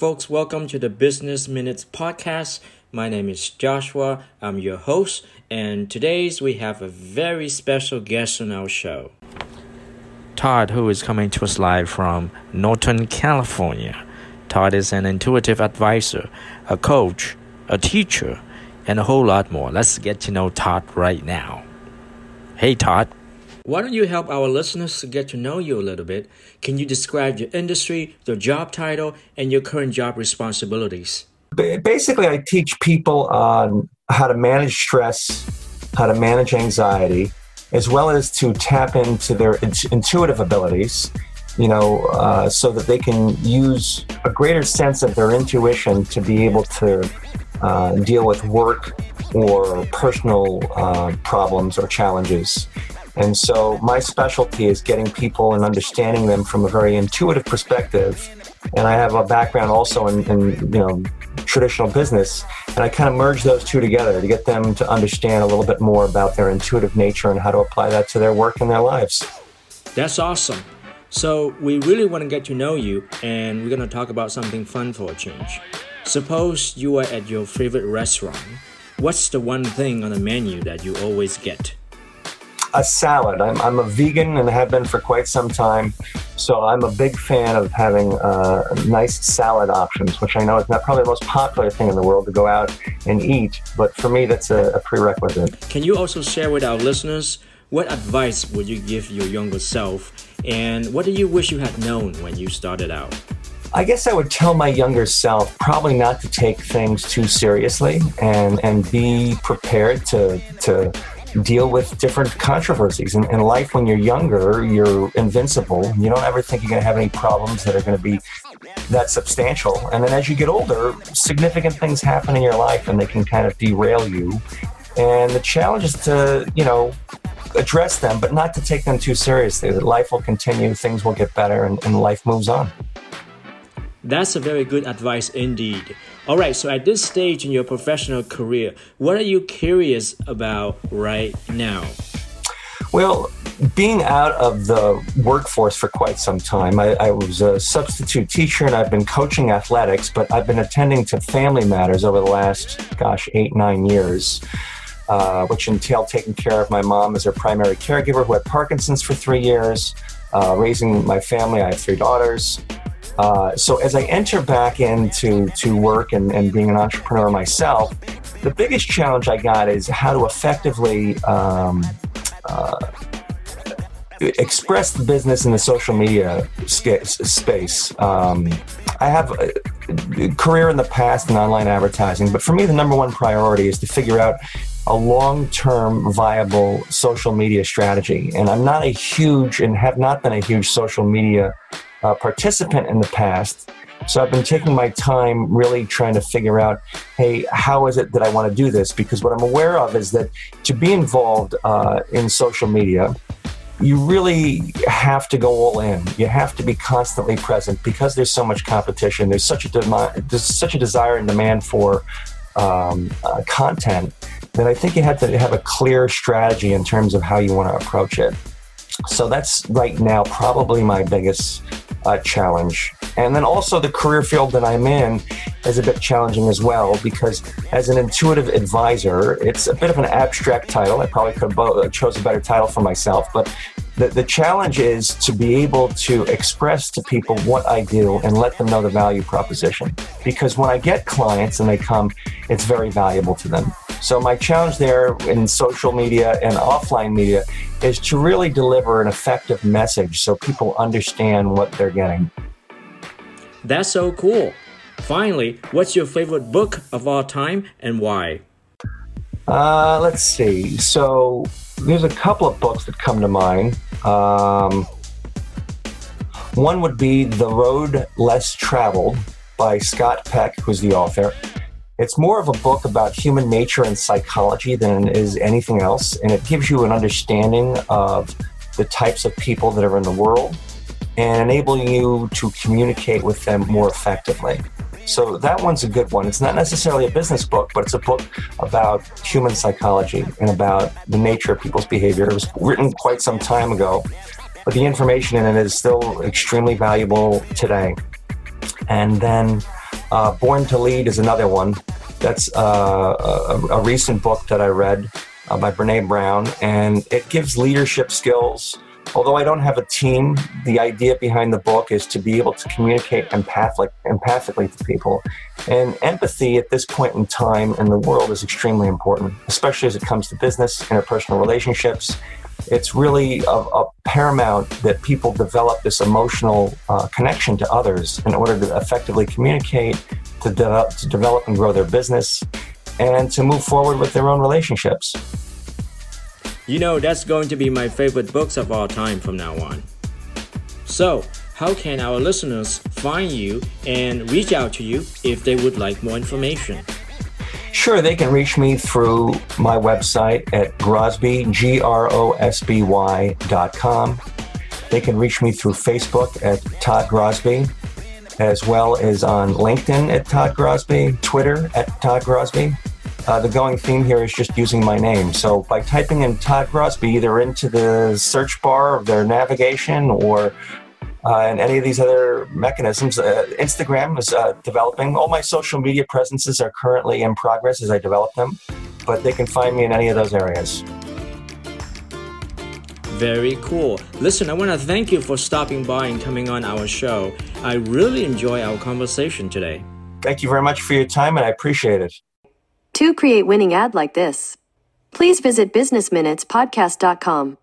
folks. Welcome to the Business Minutes podcast. My name is Joshua. I'm your host, and today's we have a very special guest on our show. Todd, who is coming to us live from Northern California. Todd is an intuitive advisor, a coach, a teacher, and a whole lot more. Let's get to know Todd right now. Hey, Todd. Why don't you help our listeners to get to know you a little bit? Can you describe your industry, your job title, and your current job responsibilities? Basically, I teach people on how to manage stress, how to manage anxiety, as well as to tap into their intuitive abilities, you know, uh, so that they can use a greater sense of their intuition to be able to uh, deal with work or personal uh, problems or challenges. And so my specialty is getting people and understanding them from a very intuitive perspective. And I have a background also in, in you know traditional business, and I kind of merge those two together to get them to understand a little bit more about their intuitive nature and how to apply that to their work and their lives. That's awesome. So we really want to get to know you, and we're going to talk about something fun for a change. Suppose you are at your favorite restaurant. What's the one thing on the menu that you always get? A salad. I'm, I'm a vegan and have been for quite some time. So I'm a big fan of having uh, nice salad options, which I know is not probably the most popular thing in the world to go out and eat. But for me, that's a, a prerequisite. Can you also share with our listeners what advice would you give your younger self? And what do you wish you had known when you started out? I guess I would tell my younger self probably not to take things too seriously and, and be prepared to, to deal with different controversies. In, in life, when you're younger, you're invincible. You don't ever think you're going to have any problems that are going to be that substantial. And then as you get older, significant things happen in your life and they can kind of derail you. And the challenge is to, you know, address them, but not to take them too seriously. That life will continue, things will get better, and, and life moves on. That's a very good advice indeed. All right, so at this stage in your professional career, what are you curious about right now? Well, being out of the workforce for quite some time, I, I, was a substitute teacher and I've been coaching athletics, but I've been attending to family matters over the last, gosh, eight, nine years, uh, which entailed taking care of my mom as her primary caregiver who had Parkinson's for three years, uh, raising my family. I have three daughters. Uh, so as I enter back into to work and, and being an entrepreneur myself, the biggest challenge I got is how to effectively um, uh, express the business in the social media space. Um, I have a career in the past in online advertising, but for me, the number one priority is to figure out a long-term viable social media strategy. And I'm not a huge and have not been a huge social media uh, participant in the past. So I've been taking my time really trying to figure out, hey, how is it that I want to do this? Because what I'm aware of is that to be involved uh, in social media, you really have to go all in. You have to be constantly present because there's so much competition. There's such a demand, there's such a desire and demand for um, uh, content that I think you have to have a clear strategy in terms of how you want to approach it. So that's right now probably my biggest uh, challenge. And then also the career field that I'm in is a bit challenging as well because as an intuitive advisor, it's a bit of an abstract title. I probably could have chose a better title for myself, but the, the challenge is to be able to express to people what I do and let them know the value proposition. Because when I get clients and they come, it's very valuable to them. So my challenge there in social media and offline media is to really deliver an effective message so people understand what they're getting. That's so cool. Finally, what's your favorite book of all time and why? Uh, let's see. So there's a couple of books that come to mind. Um, one would be The Road Less Traveled by Scott Peck, who's the author. It's more of a book about human nature and psychology than it is anything else, and it gives you an understanding of the types of people that are in the world and enabling you to communicate with them more effectively. So that one's a good one. It's not necessarily a business book, but it's a book about human psychology and about the nature of people's behavior. It was written quite some time ago, but the information in it is still extremely valuable today. And then Uh, Born to Lead is another one. That's uh, a, a, recent book that I read uh, by Brene Brown, and it gives leadership skills. Although I don't have a team, the idea behind the book is to be able to communicate empathic, empathically to people. And empathy at this point in time in the world is extremely important, especially as it comes to business, interpersonal relationships, it's really a, a paramount that people develop this emotional uh, connection to others in order to effectively communicate, to, de- to develop and grow their business, and to move forward with their own relationships. You know, that's going to be my favorite books of all time from now on. So, how can our listeners find you and reach out to you if they would like more information? Sure, they can reach me through my website at grosby, G R O S B Y dot com. They can reach me through Facebook at Todd Grosby, as well as on LinkedIn at Todd Grosby, Twitter at Todd Grosby. Uh, the going theme here is just using my name. So by typing in Todd Grosby either into the search bar of their navigation or uh, and any of these other mechanisms. Uh, Instagram is uh, developing. All my social media presences are currently in progress as I develop them, but they can find me in any of those areas. Very cool. Listen, I want to thank you for stopping by and coming on our show. I really enjoy our conversation today. Thank you very much for your time, and I appreciate it. To create winning ad like this, please visit businessminutespodcast.com.